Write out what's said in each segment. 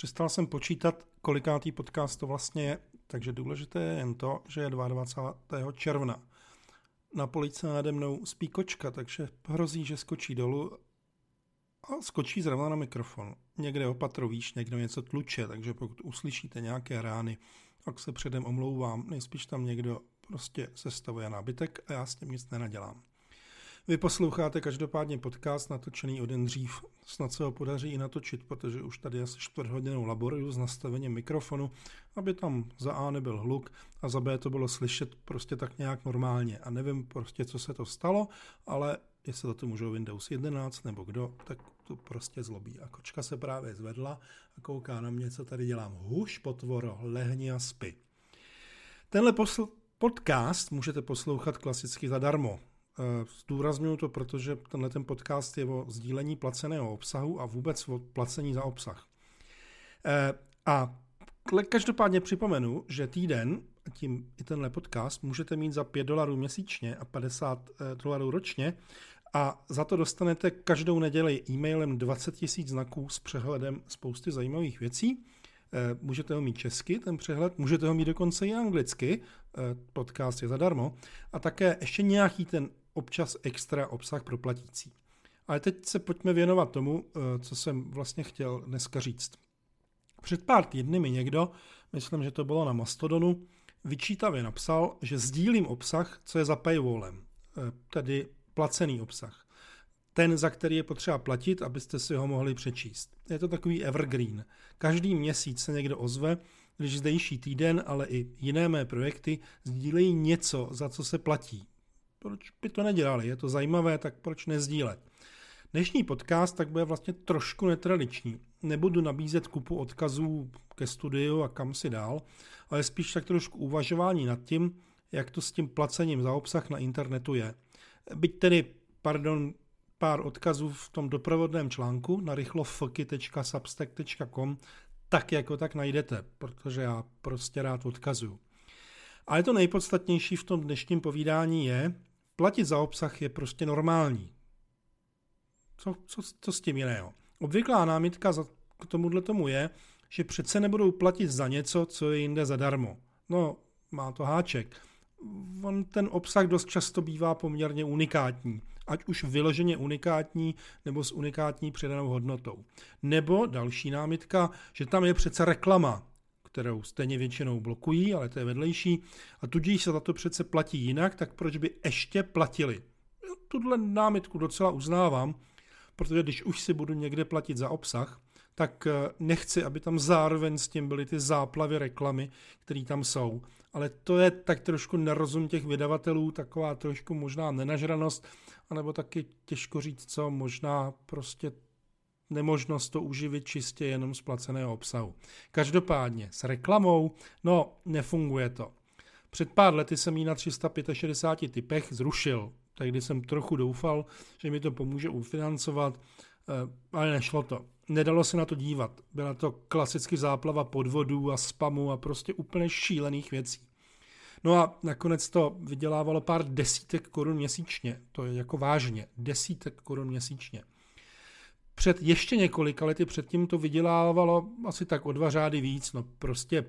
Přestal jsem počítat, kolikátý podcast to vlastně je, takže důležité je jen to, že je 22. června. Na police nade mnou spí kočka, takže hrozí, že skočí dolů a skočí zrovna na mikrofon. Někde opatrovíš, někdo něco tluče, takže pokud uslyšíte nějaké rány, tak se předem omlouvám. Nejspíš tam někdo prostě sestavuje nábytek a já s tím nic nenadělám. Vy posloucháte každopádně podcast natočený o den dřív. Snad se ho podaří i natočit, protože už tady asi čtvrt hodinou laboruju s nastavením mikrofonu, aby tam za A nebyl hluk a za B to bylo slyšet prostě tak nějak normálně. A nevím prostě, co se to stalo, ale jestli za to můžou Windows 11 nebo kdo, tak to prostě zlobí. A kočka se právě zvedla a kouká na mě, co tady dělám. Huš, potvoro, lehni a spy. Tenhle posl- podcast můžete poslouchat klasicky zadarmo. Eh, zdůraznuju to, protože tenhle ten podcast je o sdílení placeného obsahu a vůbec o placení za obsah. Eh, a každopádně připomenu, že týden, tím i tenhle podcast, můžete mít za 5 dolarů měsíčně a 50 eh, dolarů ročně a za to dostanete každou neděli e-mailem 20 000 znaků s přehledem spousty zajímavých věcí. Můžete ho mít česky, ten přehled, můžete ho mít dokonce i anglicky, podcast je zadarmo, a také ještě nějaký ten občas extra obsah pro platící. Ale teď se pojďme věnovat tomu, eh, co jsem vlastně chtěl dneska říct. Před pár týdny mi někdo, myslím, že to bylo na Mastodonu, vyčítavě napsal, že sdílím obsah, co je za paywallem, eh, tedy placený obsah. Ten, za který je potřeba platit, abyste si ho mohli přečíst. Je to takový evergreen. Každý měsíc se někdo ozve, když zdejší týden, ale i jiné mé projekty sdílejí něco, za co se platí proč by to nedělali? Je to zajímavé, tak proč nezdílet? Dnešní podcast tak bude vlastně trošku netradiční. Nebudu nabízet kupu odkazů ke studiu a kam si dál, ale spíš tak trošku uvažování nad tím, jak to s tím placením za obsah na internetu je. Byť tedy, pardon, pár odkazů v tom doprovodném článku na rychlofky.substack.com tak jako tak najdete, protože já prostě rád odkazuju. Ale to nejpodstatnější v tom dnešním povídání je, Platit za obsah je prostě normální. Co, co, co s tím jiného? Obvyklá námitka za, k tomuhle tomu je, že přece nebudou platit za něco, co je jinde zadarmo. No, má to háček. On ten obsah dost často bývá poměrně unikátní, ať už vyloženě unikátní nebo s unikátní přidanou hodnotou. Nebo další námitka, že tam je přece reklama, kterou stejně většinou blokují, ale to je vedlejší, a tudíž se za to přece platí jinak, tak proč by ještě platili? Tuhle námitku docela uznávám, protože když už si budu někde platit za obsah, tak eh, nechci, aby tam zároveň s tím byly ty záplavy reklamy, které tam jsou. Ale to je tak trošku nerozum těch vydavatelů, taková trošku možná nenažranost, anebo taky těžko říct co, možná prostě nemožnost to uživit čistě jenom z placeného obsahu. Každopádně s reklamou, no nefunguje to. Před pár lety jsem ji na 365 typech zrušil, tehdy jsem trochu doufal, že mi to pomůže ufinancovat, eh, ale nešlo to. Nedalo se na to dívat. Byla to klasicky záplava podvodů a spamu a prostě úplně šílených věcí. No a nakonec to vydělávalo pár desítek korun měsíčně. To je jako vážně. Desítek korun měsíčně. Před ještě několika lety předtím to vydělávalo asi tak o dva řády víc, no prostě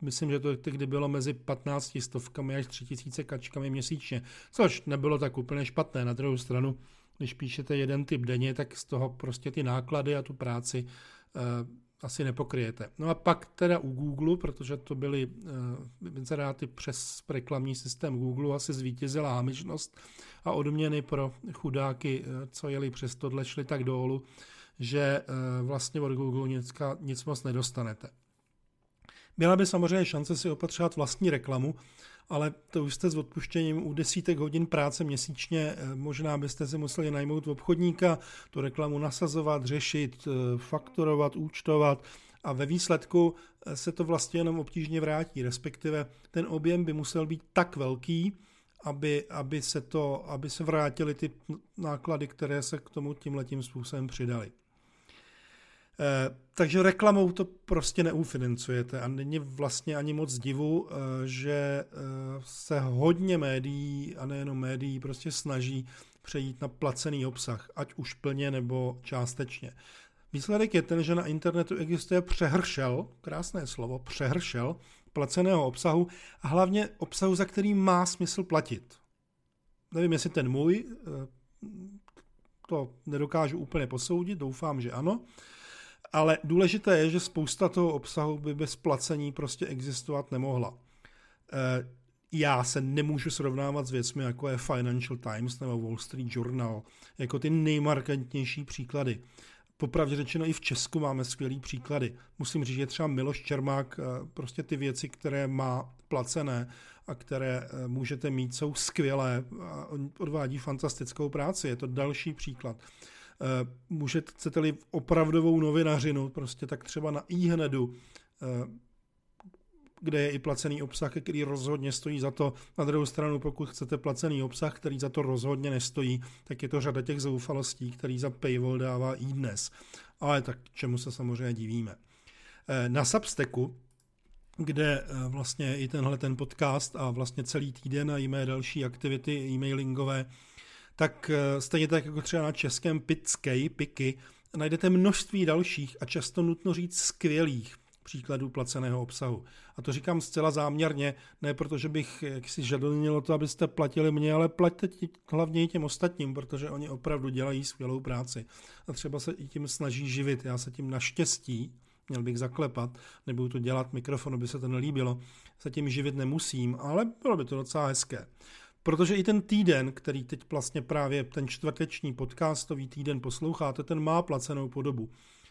myslím, že to tehdy bylo mezi 15 stovkami až 3000 kačkami měsíčně, což nebylo tak úplně špatné. Na druhou stranu, když píšete jeden typ denně, tak z toho prostě ty náklady a tu práci uh, asi nepokryjete. No a pak teda u Google, protože to byly uh, inzeráty přes reklamní systém Google, asi zvítězila hámičnost a odměny pro chudáky, uh, co jeli přes tohle, šli tak dolů, že uh, vlastně od Google nic, nic moc nedostanete. Byla by samozřejmě šance si opatřovat vlastní reklamu, ale to už jste s odpuštěním u desítek hodin práce měsíčně, eh, možná byste si museli najmout obchodníka, tu reklamu nasazovat, řešit, eh, fakturovat, účtovat a ve výsledku eh, se to vlastně jenom obtížně vrátí, respektive ten objem by musel být tak velký, aby, aby, se, to, aby se vrátily ty náklady, které se k tomu tímhletím způsobem přidaly. Eh, takže reklamou to prostě neufinancujete a není vlastně ani moc divu, eh, že eh, se hodně médií a nejenom médií prostě snaží přejít na placený obsah, ať už plně nebo částečně. Výsledek je ten, že na internetu existuje přehršel, krásné slovo, přehršel placeného obsahu a hlavně obsahu, za který má smysl platit. Nevím, jestli ten můj, to nedokážu úplně posoudit, doufám, že ano, ale důležité je, že spousta toho obsahu by bez placení prostě existovat nemohla. Eh, já se nemůžu srovnávat s věcmi, jako je Financial Times nebo Wall Street Journal, jako ty nejmarkantnější příklady. Popravdě řečeno i v Česku máme skvělý příklady. Musím říct, že třeba Miloš Čermák, eh, prostě ty věci, které má placené a které eh, můžete mít, jsou skvělé a odvádí fantastickou práci. Je to další příklad. Eh, můžete, chcete-li opravdovou novinařinu, prostě tak třeba na iHnedu kde je i placený obsah, který rozhodně stojí za to. Na druhou stranu, pokud chcete placený obsah, který za to rozhodně nestojí, tak je to řada těch zoufalostí, který za paywall dává i dnes. Ale tak čemu se samozřejmě divíme. Eh, na Substacku, kde eh, vlastně i tenhle ten podcast a vlastně celý týden a i mé další aktivity e-mailingové, tak eh, stejně tak jako třeba na českém Pitsky, Piky, najdete množství dalších a často nutno říct skvělých příkladů placeného obsahu. A to říkám zcela záměrně, ne proto, že bych si žadlnilo to, abyste platili mě, ale plaťte hlavně i těm ostatním, protože oni opravdu dělají skvělou práci. A třeba se i tím snaží živit. Já se tím naštěstí, měl bych zaklepat, nebudu to dělat, mikrofonu by se to nelíbilo, se tím živit nemusím, ale bylo by to docela hezké. Protože i ten týden, který teď vlastně právě ten čtvrteční podcastový týden posloucháte, ten má placenou podobu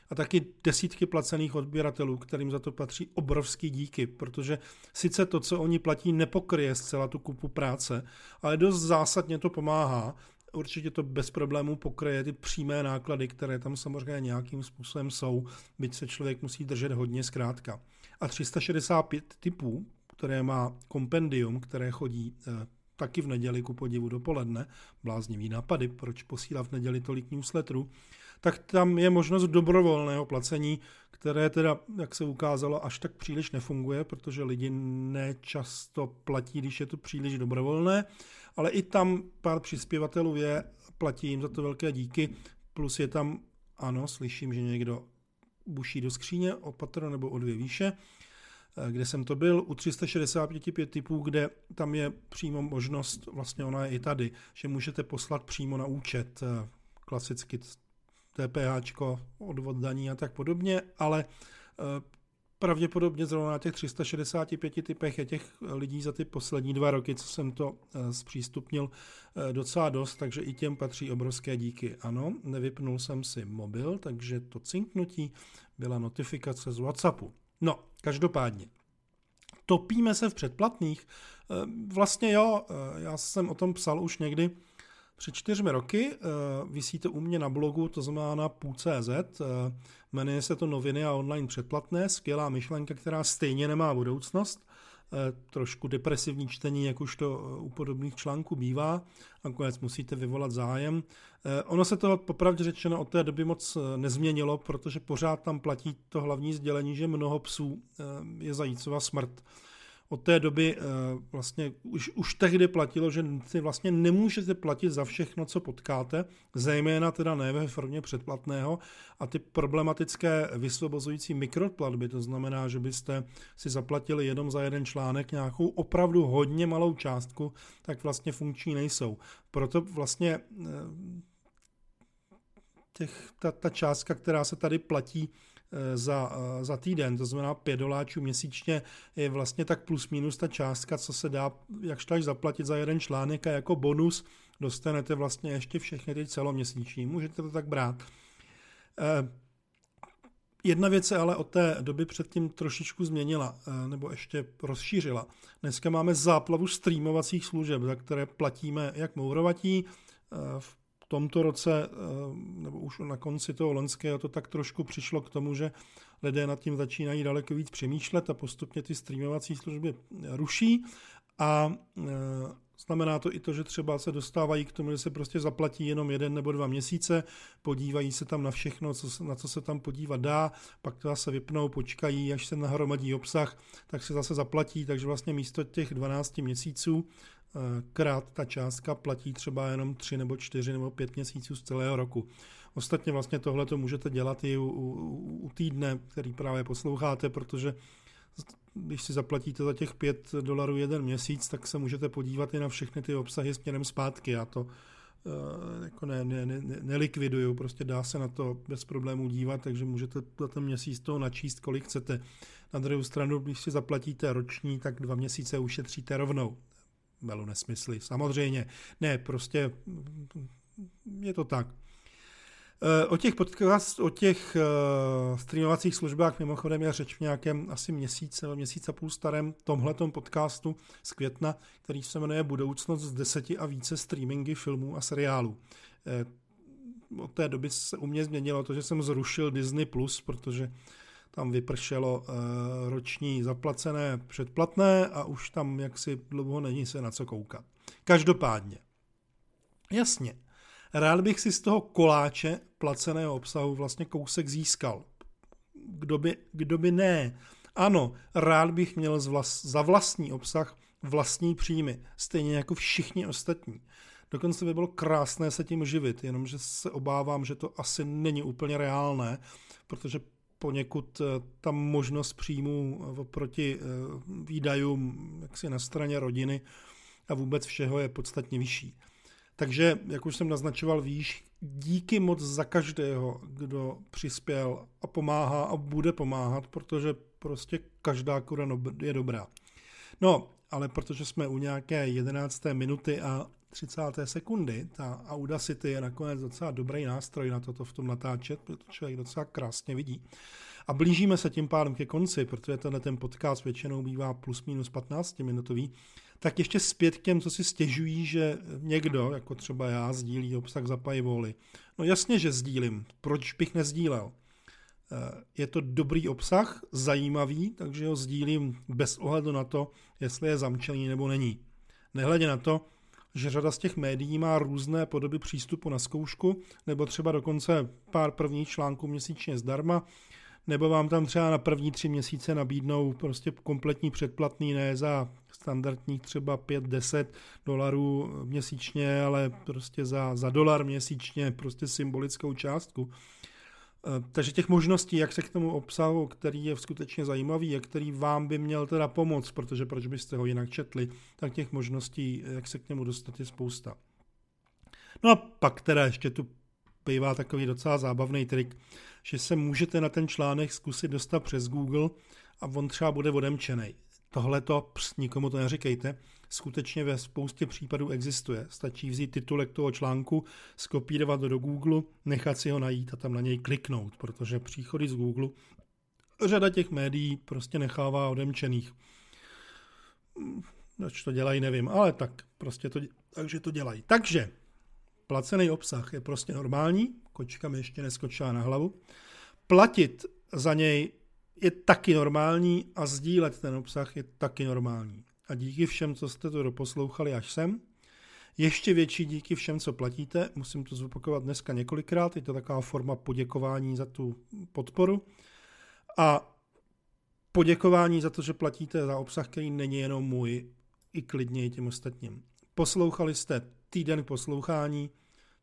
a taky desítky placených odběratelů, kterým za to patří obrovský díky, protože sice to, co oni platí, nepokryje zcela tu kupu práce, ale dost zásadně to pomáhá. Určitě to bez problémů pokryje ty přímé náklady, které tam samozřejmě nějakým způsobem jsou, byť se člověk musí držet hodně zkrátka. A 365 typů, které má kompendium, které chodí eh, taky v neděli ku podivu dopoledne, bláznivý nápady, proč posílá v neděli tolik newsletterů, tak tam je možnost dobrovolného placení, které teda, jak se ukázalo, až tak příliš nefunguje, protože lidi nečasto platí, když je to příliš dobrovolné, ale i tam pár přispěvatelů je, platí jim za to velké díky, plus je tam, ano, slyším, že někdo buší do skříně o patro nebo o dvě výše, kde jsem to byl, u 365 typů, kde tam je přímo možnost, vlastně ona je i tady, že můžete poslat přímo na účet, eh, klasicky TPH, odvod daní a tak podobně, ale eh, pravděpodobně zrovna na těch 365 typech je těch lidí za ty poslední dva roky, co jsem to eh, zpřístupnil, eh, docela dost, takže i těm patří obrovské díky. Ano, nevypnul jsem si mobil, takže to cinknutí byla notifikace z WhatsAppu. No, každopádně. Topíme se v předplatných? Vlastně jo, já jsem o tom psal už někdy před čtyřmi roky. Eh, vysí to u mě na blogu, to znamená na půl.cz. Eh, jmenuje se to Noviny a online předplatné. Skvělá myšlenka, která stejně nemá budoucnost. Eh, trošku depresivní čtení, jak už to u podobných článků bývá. Nakonec musíte vyvolat zájem. Ono se to popravdě řečeno od té doby moc nezměnilo, protože pořád tam platí to hlavní sdělení, že mnoho psů je zajícova smrt od té doby eh, vlastně už, už tehdy platilo, že si vlastně nemůžete platit za všechno, co potkáte, zejména teda ne ve formě předplatného a ty problematické vysvobozující mikroplatby, to znamená, že byste si zaplatili jenom za jeden článek nějakou opravdu hodně malou částku, tak vlastně funkční nejsou. Proto vlastně eh, těch, ta, ta částka, která se tady platí za, eh, za týden, to znamená 5 doláčů měsíčně, je vlastně tak plus minus ta částka, co se dá jak štaž zaplatit za jeden článek a jako bonus dostanete vlastně ještě všechny ty celoměsíční. Můžete to tak brát. Eh, jedna věc se ale od té doby předtím trošičku změnila, nebo ještě rozšířila. Dneska máme záplavu streamovacích služeb, za které platíme jak mourovatí, v tomto roce, eh, nebo už na konci toho loňského, to tak trošku přišlo k tomu, že lidé nad tím začínají daleko víc přemýšlet a postupně ty streamovací služby ruší. A eh, Znamená to i to, že třeba se dostávají k tomu, že se prostě zaplatí jenom jeden nebo dva měsíce, podívají se tam na všechno, co se, na co se tam podívat dá, pak to zase vypnou, počkají, až se nahromadí obsah, tak se zase zaplatí, takže vlastně místo těch 12 měsíců krát ta částka platí třeba jenom 3 nebo 4 nebo 5 měsíců z celého roku. Ostatně vlastně tohle to můžete dělat i u, u, u týdne, který právě posloucháte, protože když si zaplatíte za těch 5 dolarů jeden měsíc, tak se můžete podívat i na všechny ty obsahy směrem zpátky. Já to uh, jako ne, ne, ne, nelikviduju, prostě dá se na to bez problémů dívat, takže můžete za ten měsíc toho načíst, kolik chcete. Na druhou stranu, když si zaplatíte roční, tak dva měsíce ušetříte rovnou. Velu nesmysly, samozřejmě. Ne, prostě je to tak. Eh, o těch podcast, o těch uh, streamovacích službách mimochodem je řeč v nějakém asi měsíc nebo měsíc a půl starém tomhletom podcastu z května, který se jmenuje Budoucnost z deseti a více streamingy filmů a seriálů. Uh, od té doby se u mě změnilo to, že jsem zrušil Disney+, Plus, protože tam vypršelo uh, roční zaplacené předplatné a už tam jaksi dlouho není se na co koukat. Každopádně. Jasně, rád bych si z toho koláče placeného obsahu vlastně kousek získal. Kdo by, kdo by ne? Ano, rád bych měl vlas, za vlastní obsah vlastní příjmy, stejně jako všichni ostatní. Dokonce by bylo krásné se tím živit, jenomže se obávám, že to asi není úplně reálné, protože poněkud eh, ta možnost příjmů oproti eh, výdajům jaksi na straně rodiny a vůbec všeho je podstatně vyšší. Takže, jak už jsem naznačoval výš, díky moc za každého, kdo přispěl a pomáhá a bude pomáhat, protože prostě každá kura je dobrá. No, ale protože jsme u nějaké 11. minuty a 30. sekundy, ta Audacity je nakonec docela dobrý nástroj na toto v tom natáčet, protože to člověk docela krásně vidí. A blížíme se tím pádem ke konci, protože tenhle ten podcast většinou bývá plus minus 15 minutový, tak ještě zpět k těm, co si stěžují, že někdo, jako třeba já, sdílí obsah za paywally. No jasně, že sdílím. Proč bych nezdílel? Eh, je to dobrý obsah, zajímavý, takže ho sdílím bez ohledu na to, jestli je zamčený nebo není. Nehledě na to, že řada z těch médií má různé podoby přístupu na zkoušku, nebo třeba dokonce pár prvních článků měsíčně zdarma, nebo vám tam třeba na první tři měsíce nabídnou prostě kompletní předplatný, ne za standardních třeba 5-10 dolarů měsíčně, ale prostě za, za dolar měsíčně prostě symbolickou částku. E, takže těch možností, jak se k tomu obsahu, který je skutečně zajímavý a který vám by měl teda pomoct, protože proč byste ho jinak četli, tak těch možností, jak se k němu dostat, je spousta. No a pak teda ještě tu bývá takový docela zábavný trik, že se můžete na ten článek zkusit dostat přes Google a on třeba bude odemčený. Tohle to nikomu to neříkejte, skutečně ve spoustě případů existuje. Stačí vzít titulek toho článku, skopírovat do Google, nechat si ho najít a tam na něj kliknout, protože příchody z Google řada těch médií prostě nechává odemčených. Proč to dělají, nevím, ale tak prostě to, takže to dělají. Takže placený obsah je prostě normální, kočka mi ještě neskočila na hlavu. Platit za něj je taky normální a sdílet ten obsah je taky normální. A díky všem, co jste to doposlouchali až sem, ještě větší díky všem, co platíte, musím to zopakovat dneska několikrát, je to taková forma poděkování za tu podporu a poděkování za to, že platíte za obsah, který není jenom můj, i klidně i těm ostatním. Poslouchali jste týden poslouchání,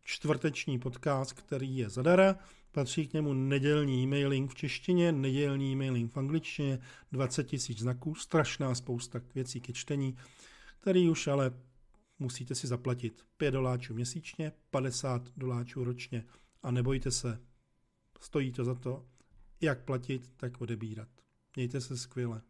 čtvrteční podcast, který je zadara. Patří k němu nedělní e-mailing v češtině, nedělní e-mailing v angličtině, 20 tisíc znaků, strašná spousta věcí ke čtení, který už ale musíte si zaplatit 5 doláčů měsíčně, 50 doláčů ročně a nebojte se, stojí to za to, jak platit, tak odebírat. Mějte se skvěle.